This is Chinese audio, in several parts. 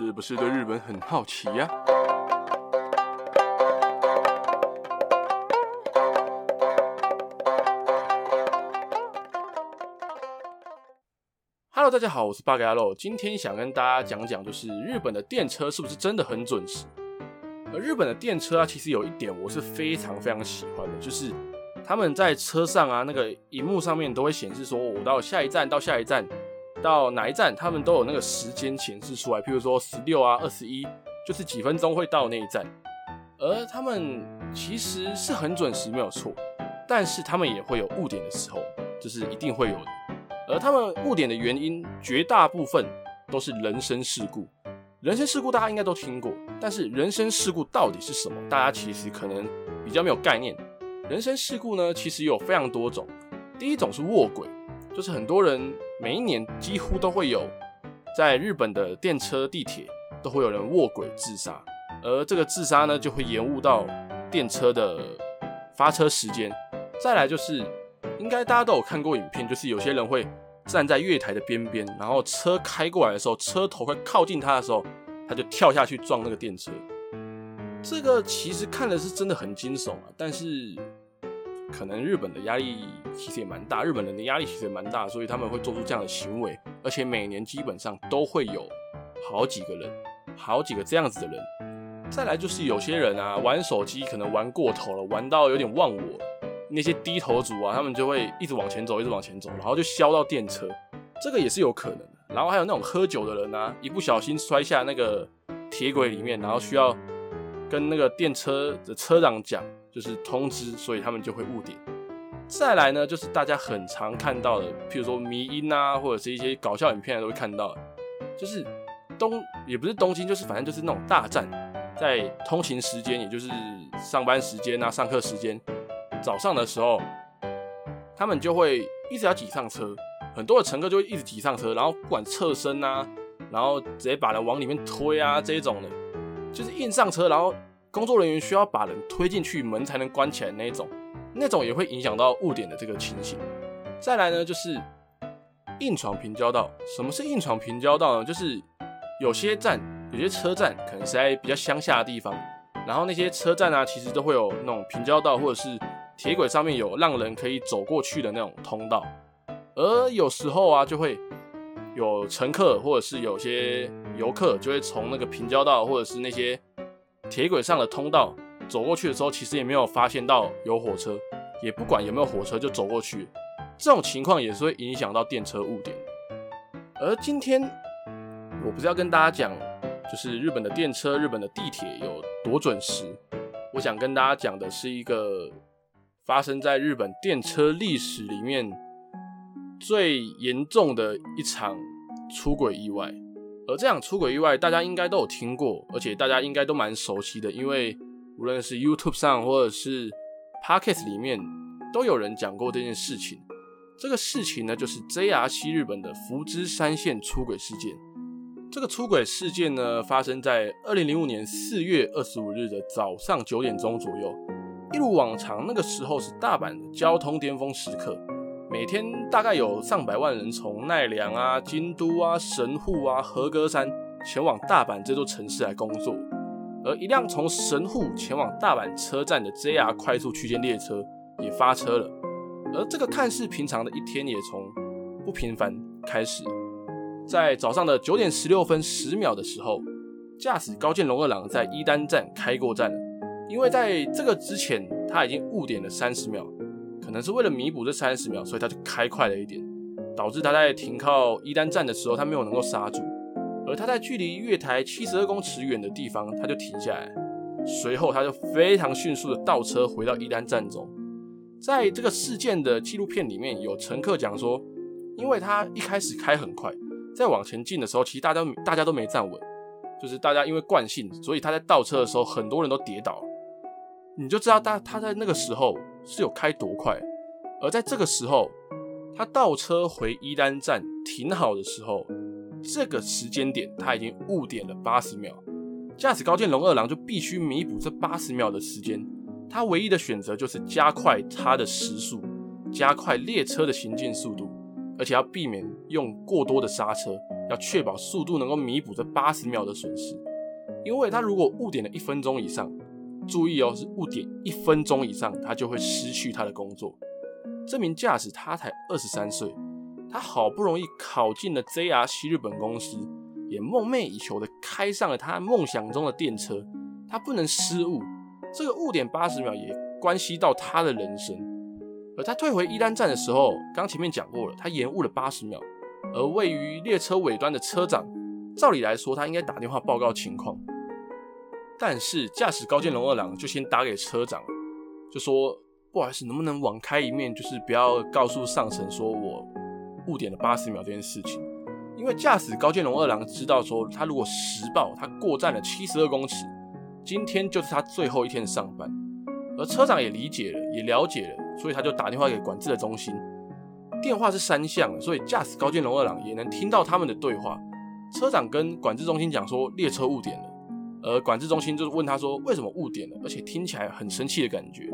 是不是对日本很好奇呀啊大家好，我是八嘎呀路，今天想跟大家讲讲，就是日本的电车是不是真的很准时？而日本的电车啊，其实有一点我是非常非常喜欢的，就是他们在车上啊，那个荧幕上面都会显示说，我到下一站，到下一站。到哪一站，他们都有那个时间显示出来，譬如说十六啊、二十一，就是几分钟会到那一站。而他们其实是很准时，没有错，但是他们也会有误点的时候，这是一定会有的。而他们误点的原因，绝大部分都是人身事故。人身事故大家应该都听过，但是人身事故到底是什么？大家其实可能比较没有概念。人身事故呢，其实有非常多种。第一种是卧轨。就是很多人每一年几乎都会有，在日本的电车、地铁都会有人卧轨自杀，而这个自杀呢，就会延误到电车的发车时间。再来就是，应该大家都有看过影片，就是有些人会站在月台的边边，然后车开过来的时候，车头快靠近他的时候，他就跳下去撞那个电车。这个其实看的是真的很惊悚啊，但是。可能日本的压力其实也蛮大，日本人的压力其实也蛮大，所以他们会做出这样的行为，而且每年基本上都会有好几个人，好几个这样子的人。再来就是有些人啊，玩手机可能玩过头了，玩到有点忘我，那些低头族啊，他们就会一直往前走，一直往前走，然后就削到电车，这个也是有可能的。然后还有那种喝酒的人啊，一不小心摔下那个铁轨里面，然后需要跟那个电车的车长讲。就是通知，所以他们就会误点。再来呢，就是大家很常看到的，譬如说迷因啊，或者是一些搞笑影片都会看到，就是东也不是东京，就是反正就是那种大站，在通勤时间，也就是上班时间啊、上课时间，早上的时候，他们就会一直要挤上车，很多的乘客就会一直挤上车，然后不管侧身啊，然后直接把人往里面推啊，这一种的，就是硬上车，然后。工作人员需要把人推进去，门才能关起来那种，那种也会影响到误点的这个情形。再来呢，就是硬闯平交道。什么是硬闯平交道呢？就是有些站、有些车站可能是在比较乡下的地方，然后那些车站啊，其实都会有那种平交道，或者是铁轨上面有让人可以走过去的那种通道。而有时候啊，就会有乘客或者是有些游客就会从那个平交道，或者是那些。铁轨上的通道走过去的时候，其实也没有发现到有火车，也不管有没有火车就走过去，这种情况也是会影响到电车误点。而今天我不是要跟大家讲，就是日本的电车、日本的地铁有多准时，我想跟大家讲的是一个发生在日本电车历史里面最严重的一场出轨意外。而这样出轨意外，大家应该都有听过，而且大家应该都蛮熟悉的，因为无论是 YouTube 上或者是 Podcast 里面，都有人讲过这件事情。这个事情呢，就是 JR 西日本的福知山线出轨事件。这个出轨事件呢，发生在二零零五年四月二十五日的早上九点钟左右。一如往常，那个时候是大阪的交通巅峰时刻。每天大概有上百万人从奈良啊、京都啊、神户啊、和歌山前往大阪这座城市来工作，而一辆从神户前往大阪车站的 JR 快速区间列车也发车了，而这个看似平常的一天也从不平凡开始。在早上的九点十六分十秒的时候，驾驶高见龙二郎在伊丹站开过站了，因为在这个之前他已经误点了三十秒。可能是为了弥补这三十秒，所以他就开快了一点，导致他在停靠伊丹站的时候，他没有能够刹住，而他在距离月台七十二公尺远的地方，他就停下来，随后他就非常迅速的倒车回到伊丹站中。在这个事件的纪录片里面有乘客讲说，因为他一开始开很快，在往前进的时候，其实大家大家都没站稳，就是大家因为惯性，所以他在倒车的时候，很多人都跌倒，你就知道他他在那个时候。是有开多快，而在这个时候，他倒车回伊丹站停好的时候，这个时间点他已经误点了八十秒。驾驶高见龙二郎就必须弥补这八十秒的时间，他唯一的选择就是加快他的时速，加快列车的行进速度，而且要避免用过多的刹车，要确保速度能够弥补这八十秒的损失。因为他如果误点了一分钟以上，注意哦，是误点一分钟以上，他就会失去他的工作。这名驾驶他才二十三岁，他好不容易考进了 JR 西日本公司，也梦寐以求的开上了他梦想中的电车，他不能失误。这个误点八十秒也关系到他的人生。而他退回伊丹站的时候，刚前面讲过了，他延误了八十秒。而位于列车尾端的车长，照理来说他应该打电话报告情况。但是驾驶高见龙二郎就先打给车长，就说不好意思，能不能网开一面，就是不要告诉上层说我误点了八十秒这件事情。因为驾驶高见龙二郎知道说，他如果实报他过站了七十二公尺，今天就是他最后一天上班。而车长也理解了，也了解了，所以他就打电话给管制的中心。电话是三项，所以驾驶高见龙二郎也能听到他们的对话。车长跟管制中心讲说，列车误点了。而管制中心就是问他说，为什么误点了，而且听起来很生气的感觉。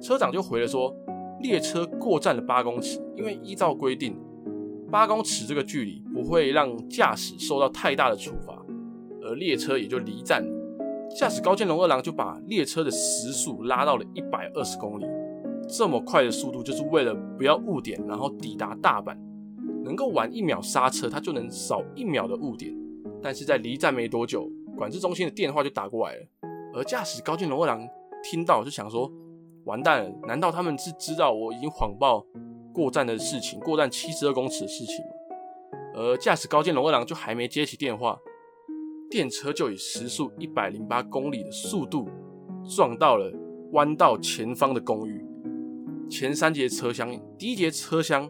车长就回了说，列车过站了八公尺，因为依照规定，八公尺这个距离不会让驾驶受到太大的处罚，而列车也就离站了。驾驶高见龙二郎就把列车的时速拉到了一百二十公里，这么快的速度就是为了不要误点，然后抵达大阪，能够晚一秒刹车，他就能少一秒的误点。但是在离站没多久。管制中心的电话就打过来了，而驾驶高见龙二郎听到就想说：“完蛋了，难道他们是知道我已经谎报过站的事情，过站七十二公尺的事情吗？”而驾驶高见龙二郎就还没接起电话，电车就以时速一百零八公里的速度撞到了弯道前方的公寓，前三节车厢，第一节车厢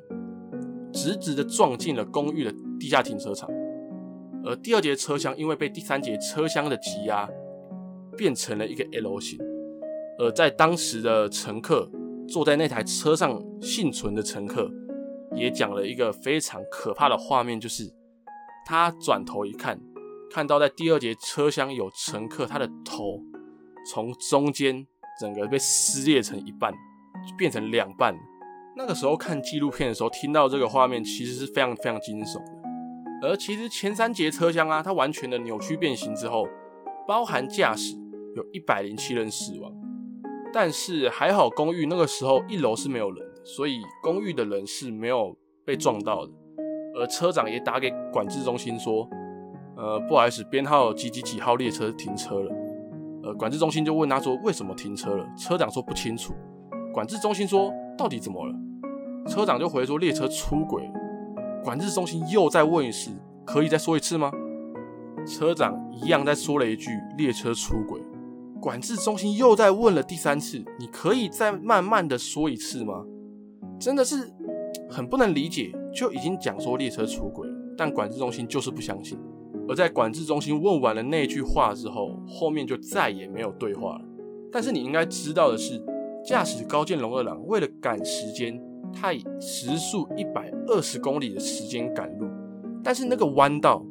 直直的撞进了公寓的地下停车场。而第二节车厢因为被第三节车厢的挤压，变成了一个 L 型。而在当时的乘客坐在那台车上幸存的乘客，也讲了一个非常可怕的画面，就是他转头一看，看到在第二节车厢有乘客，他的头从中间整个被撕裂成一半，变成两半。那个时候看纪录片的时候，听到这个画面，其实是非常非常惊悚。而其实前三节车厢啊，它完全的扭曲变形之后，包含驾驶有一百零七人死亡，但是还好公寓那个时候一楼是没有人的，所以公寓的人是没有被撞到的。而车长也打给管制中心说，呃，不好意思，编号几几几号列车停车了。呃，管制中心就问他说为什么停车了，车长说不清楚。管制中心说到底怎么了？车长就回说列车出轨了。管制中心又再问一次，可以再说一次吗？车长一样再说了一句列车出轨。管制中心又再问了第三次，你可以再慢慢的说一次吗？真的是很不能理解，就已经讲说列车出轨，但管制中心就是不相信。而在管制中心问完了那句话之后，后面就再也没有对话了。但是你应该知道的是，驾驶高见龙二郎为了赶时间。他以时速一百二十公里的时间赶路，但是那个弯道，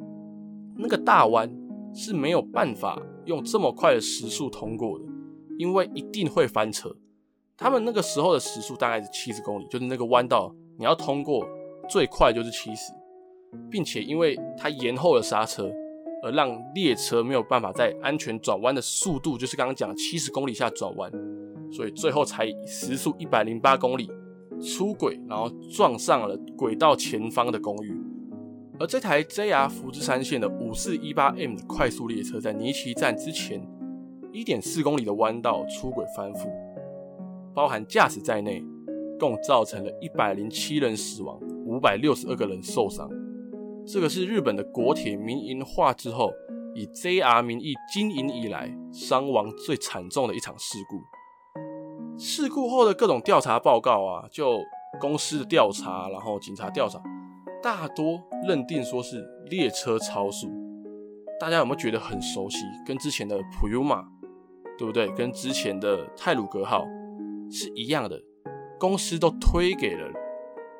那个大弯是没有办法用这么快的时速通过的，因为一定会翻车。他们那个时候的时速大概是七十公里，就是那个弯道你要通过最快就是七十，并且因为他延后了刹车，而让列车没有办法在安全转弯的速度，就是刚刚讲七十公里下转弯，所以最后才以时速一百零八公里。出轨，然后撞上了轨道前方的公寓。而这台 JR 福知山线的五四一八 M 的快速列车，在尼崎站之前一点四公里的弯道出轨翻覆，包含驾驶在内，共造成了一百零七人死亡，五百六十二个人受伤。这个是日本的国铁民营化之后，以 JR 名义经营以来伤亡最惨重的一场事故。事故后的各种调查报告啊，就公司的调查，然后警察调查，大多认定说是列车超速。大家有没有觉得很熟悉？跟之前的普悠玛，对不对？跟之前的泰鲁阁号是一样的，公司都推给了，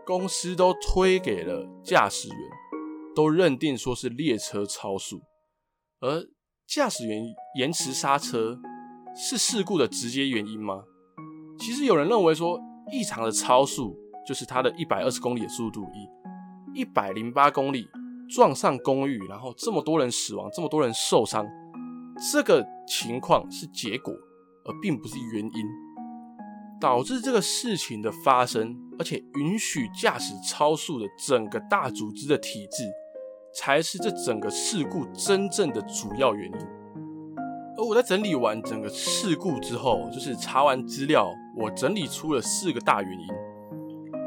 公司都推给了驾驶员，都认定说是列车超速，而驾驶员延迟刹车是事故的直接原因吗？其实有人认为说，异常的超速就是它的一百二十公里的速度，一一百零八公里撞上公寓，然后这么多人死亡，这么多人受伤，这个情况是结果，而并不是原因，导致这个事情的发生，而且允许驾驶超速的整个大组织的体制，才是这整个事故真正的主要原因。而我在整理完整个事故之后，就是查完资料，我整理出了四个大原因。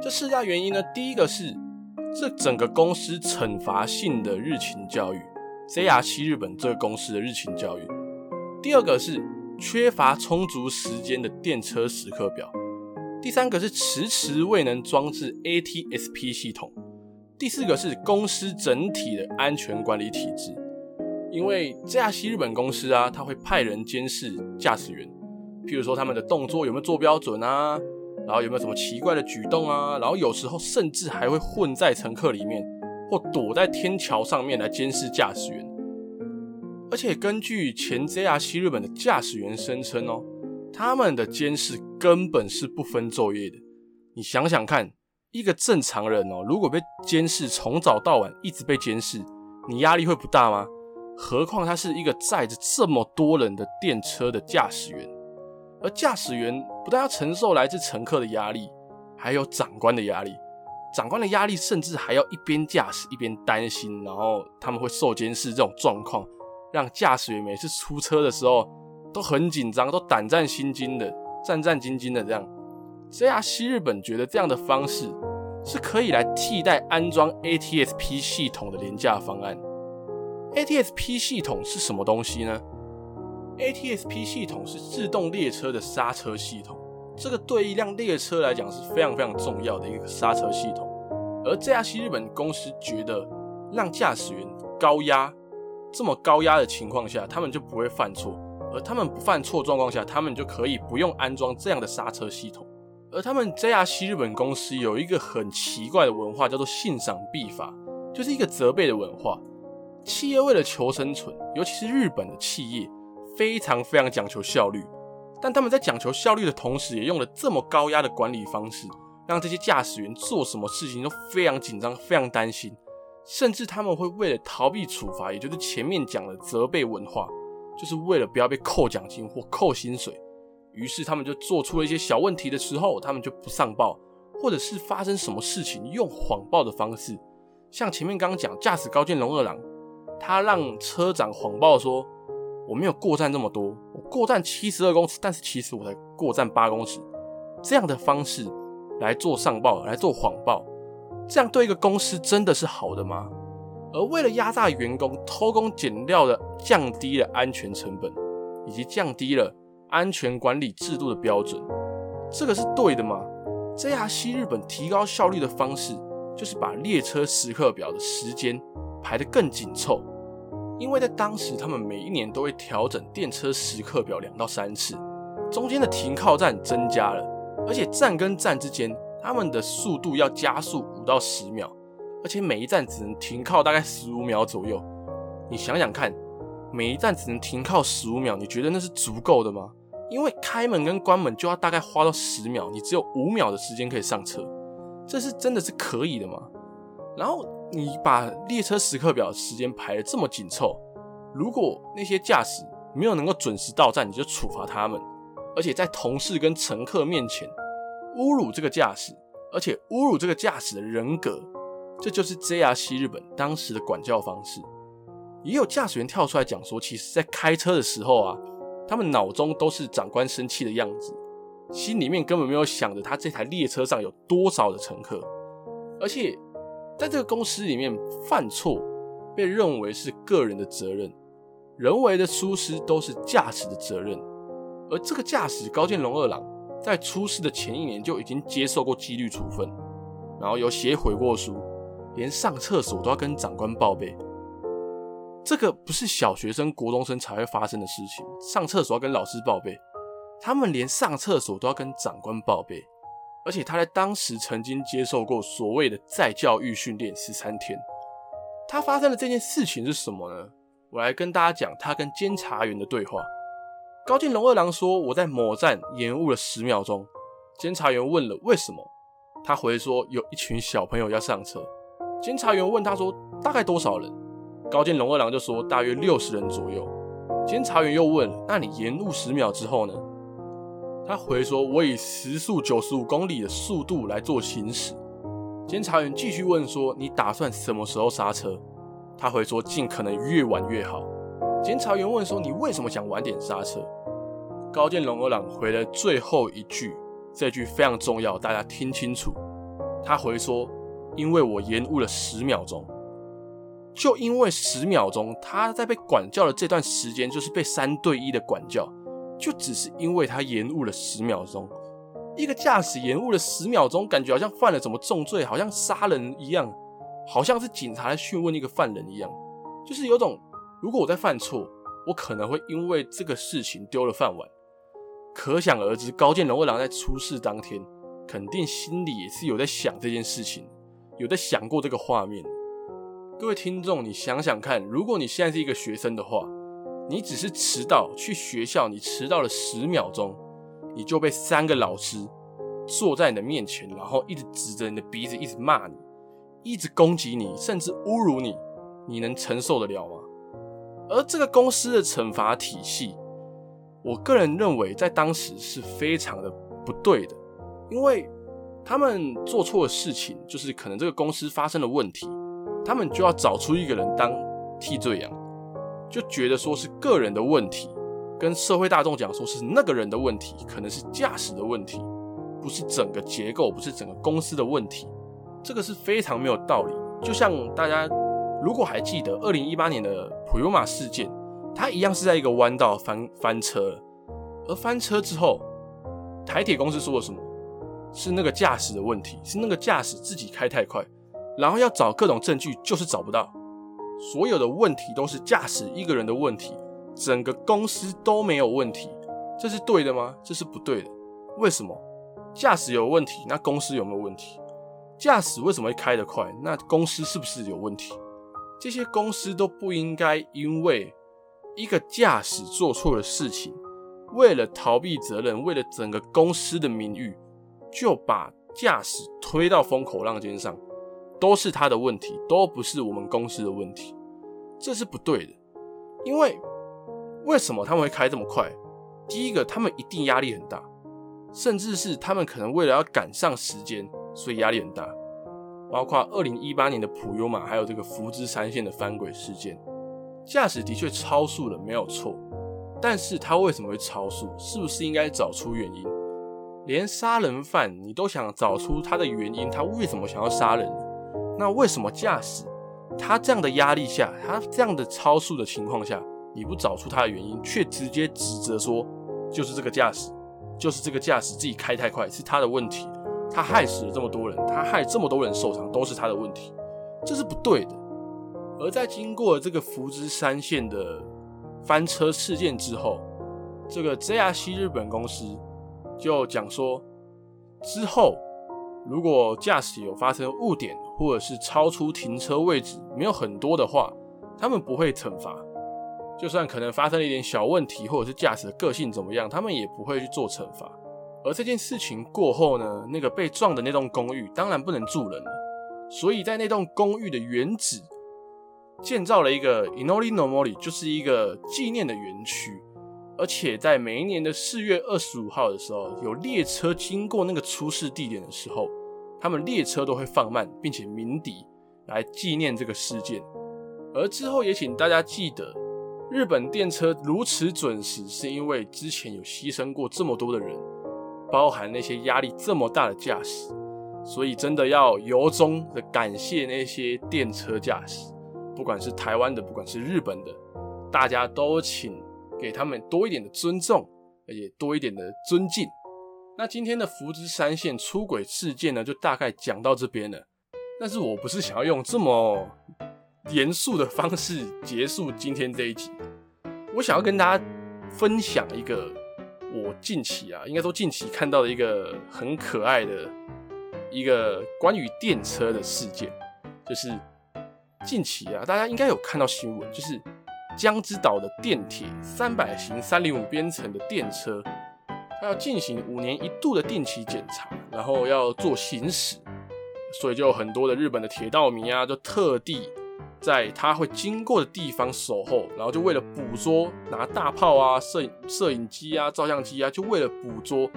这四大原因呢，第一个是这整个公司惩罚性的日勤教育，JR-C 日本这个公司的日勤教育。第二个是缺乏充足时间的电车时刻表。第三个是迟迟未能装置 ATSP 系统。第四个是公司整体的安全管理体制。因为 JR-C 日本公司啊，他会派人监视驾驶员，譬如说他们的动作有没有做标准啊。然后有没有什么奇怪的举动啊？然后有时候甚至还会混在乘客里面，或躲在天桥上面来监视驾驶员。而且根据前 JR-C 日本的驾驶员声称哦，他们的监视根本是不分昼夜的。你想想看，一个正常人哦，如果被监视从早到晚一直被监视，你压力会不大吗？何况他是一个载着这么多人的电车的驾驶员。而驾驶员不但要承受来自乘客的压力，还有长官的压力。长官的压力甚至还要一边驾驶一边担心，然后他们会受监视这种状况，让驾驶员每次出车的时候都很紧张，都胆战心惊的，战战兢兢的这样。JR 西日本觉得这样的方式是可以来替代安装 ATSP 系统的廉价方案。ATSP 系统是什么东西呢？ATSP 系统是自动列车的刹车系统，这个对一辆列车来讲是非常非常重要的一个刹车系统。而 JR 日本公司觉得，让驾驶员高压这么高压的情况下，他们就不会犯错，而他们不犯错状况下，他们就可以不用安装这样的刹车系统。而他们 JR 日本公司有一个很奇怪的文化，叫做信赏必罚，就是一个责备的文化。企业为了求生存，尤其是日本的企业。非常非常讲求效率，但他们在讲求效率的同时，也用了这么高压的管理方式，让这些驾驶员做什么事情都非常紧张、非常担心，甚至他们会为了逃避处罚，也就是前面讲的责备文化，就是为了不要被扣奖金或扣薪水，于是他们就做出了一些小问题的时候，他们就不上报，或者是发生什么事情用谎报的方式，像前面刚刚讲驾驶高见龙二郎，他让车长谎报说。我没有过站这么多，我过站七十二公尺，但是其实我才过站八公尺。这样的方式来做上报，来做谎报，这样对一个公司真的是好的吗？而为了压榨员工，偷工减料的降低了安全成本，以及降低了安全管理制度的标准，这个是对的吗？JR 西日本提高效率的方式，就是把列车时刻表的时间排得更紧凑。因为在当时，他们每一年都会调整电车时刻表两到三次，中间的停靠站增加了，而且站跟站之间，他们的速度要加速五到十秒，而且每一站只能停靠大概十五秒左右。你想想看，每一站只能停靠十五秒，你觉得那是足够的吗？因为开门跟关门就要大概花到十秒，你只有五秒的时间可以上车，这是真的是可以的吗？然后。你把列车时刻表时间排得这么紧凑，如果那些驾驶没有能够准时到站，你就处罚他们，而且在同事跟乘客面前侮辱这个驾驶，而且侮辱这个驾驶的人格，这就是 JR-C 日本当时的管教方式。也有驾驶员跳出来讲说，其实在开车的时候啊，他们脑中都是长官生气的样子，心里面根本没有想着他这台列车上有多少的乘客，而且。在这个公司里面，犯错被认为是个人的责任，人为的疏失都是驾驶的责任。而这个驾驶高见龙二郎在出事的前一年就已经接受过纪律处分，然后有写悔过书，连上厕所都要跟长官报备。这个不是小学生、国中生才会发生的事情，上厕所要跟老师报备，他们连上厕所都要跟长官报备。而且他在当时曾经接受过所谓的再教育训练十三天。他发生的这件事情是什么呢？我来跟大家讲他跟监察员的对话。高见龙二郎说：“我在某站延误了十秒钟。”监察员问了为什么，他回说：“有一群小朋友要上车。”监察员问他说：“大概多少人？”高见龙二郎就说：“大约六十人左右。”监察员又问：“那你延误十秒之后呢？”他回说：“我以时速九十五公里的速度来做行驶。”监察员继续问说：“你打算什么时候刹车？”他回说：“尽可能越晚越好。”监察员问说：“你为什么想晚点刹车？”高见龙二郎回了最后一句，这句非常重要，大家听清楚。他回说：“因为我延误了十秒钟。”就因为十秒钟，他在被管教的这段时间，就是被三对一的管教，就只是因为他延误了十秒钟。一个驾驶延误了十秒钟，感觉好像犯了什么重罪，好像杀人一样，好像是警察来讯问一个犯人一样，就是有种，如果我在犯错，我可能会因为这个事情丢了饭碗。可想而知，高见龙二郎在出事当天，肯定心里也是有在想这件事情，有在想过这个画面。各位听众，你想想看，如果你现在是一个学生的话，你只是迟到去学校，你迟到了十秒钟，你就被三个老师坐在你的面前，然后一直指着你的鼻子，一直骂你，一直攻击你，甚至侮辱你，你能承受得了吗？而这个公司的惩罚体系，我个人认为在当时是非常的不对的，因为他们做错了事情，就是可能这个公司发生了问题。他们就要找出一个人当替罪羊，就觉得说是个人的问题，跟社会大众讲说是那个人的问题，可能是驾驶的问题，不是整个结构，不是整个公司的问题，这个是非常没有道理。就像大家如果还记得二零一八年的普悠玛事件，它一样是在一个弯道翻翻车，而翻车之后，台铁公司说了什么？是那个驾驶的问题，是那个驾驶自己开太快。然后要找各种证据，就是找不到。所有的问题都是驾驶一个人的问题，整个公司都没有问题，这是对的吗？这是不对的。为什么？驾驶有问题，那公司有没有问题？驾驶为什么会开得快？那公司是不是有问题？这些公司都不应该因为一个驾驶做错了事情，为了逃避责任，为了整个公司的名誉，就把驾驶推到风口浪尖上。都是他的问题，都不是我们公司的问题，这是不对的。因为为什么他们会开这么快？第一个，他们一定压力很大，甚至是他们可能为了要赶上时间，所以压力很大。包括二零一八年的普悠玛，还有这个福知山线的翻轨事件，驾驶的确超速了，没有错。但是他为什么会超速？是不是应该找出原因？连杀人犯你都想找出他的原因，他为什么想要杀人？那为什么驾驶他这样的压力下，他这样的超速的情况下，你不找出他的原因，却直接指责说就是这个驾驶，就是这个驾驶自己开太快是他的问题，他害死了这么多人，他害这么多人受伤都是他的问题，这是不对的。而在经过这个福知山线的翻车事件之后，这个 JRC 日本公司就讲说之后。如果驾驶有发生误点，或者是超出停车位置没有很多的话，他们不会惩罚。就算可能发生了一点小问题，或者是驾驶的个性怎么样，他们也不会去做惩罚。而这件事情过后呢，那个被撞的那栋公寓当然不能住人了，所以在那栋公寓的原址建造了一个 Inori no Mori，就是一个纪念的园区。而且在每一年的四月二十五号的时候，有列车经过那个出事地点的时候，他们列车都会放慢，并且鸣笛来纪念这个事件。而之后也请大家记得，日本电车如此准时，是因为之前有牺牲过这么多的人，包含那些压力这么大的驾驶，所以真的要由衷的感谢那些电车驾驶，不管是台湾的，不管是日本的，大家都请。给他们多一点的尊重，而且多一点的尊敬。那今天的福知山线出轨事件呢，就大概讲到这边了。但是我不是想要用这么严肃的方式结束今天这一集，我想要跟大家分享一个我近期啊，应该说近期看到的一个很可爱的一个关于电车的事件，就是近期啊，大家应该有看到新闻，就是。江之岛的电铁三百型三零五编成的电车，它要进行五年一度的定期检查，然后要做行驶。所以就有很多的日本的铁道迷啊，就特地在他会经过的地方守候，然后就为了捕捉拿大炮啊、摄摄影机啊、照相机啊，就为了捕捉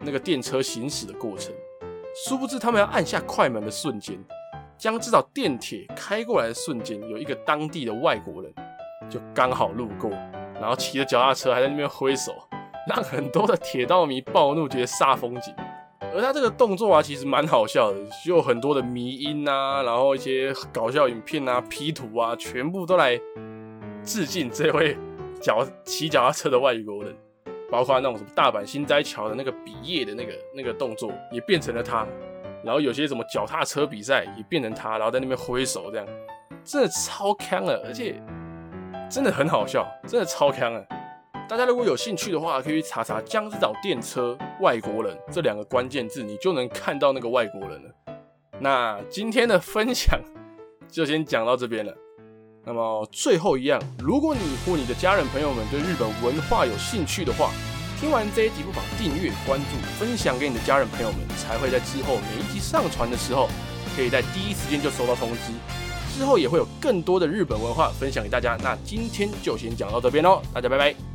那个电车行驶的过程。殊不知，他们要按下快门的瞬间，将知道电铁开过来的瞬间，有一个当地的外国人就刚好路过，然后骑着脚踏车还在那边挥手，让很多的铁道迷暴怒，觉得煞风景。而他这个动作啊，其实蛮好笑的，就有很多的迷因啊，然后一些搞笑影片啊、P 图啊，全部都来致敬这位脚骑脚踏车的外国人，包括那种什么大阪心斋桥的那个比耶的那个那个动作，也变成了他。然后有些什么脚踏车比赛也变成他，然后在那边挥手，这样真的超锵了，而且真的很好笑，真的超锵了。大家如果有兴趣的话，可以去查查江之岛电车外国人这两个关键字，你就能看到那个外国人了。那今天的分享就先讲到这边了。那么最后一样，如果你或你的家人朋友们对日本文化有兴趣的话，听完这一集不妨订阅、关注、分享给你的家人朋友们，才会在之后每一集上传的时候，可以在第一时间就收到通知。之后也会有更多的日本文化分享给大家。那今天就先讲到这边喽，大家拜拜。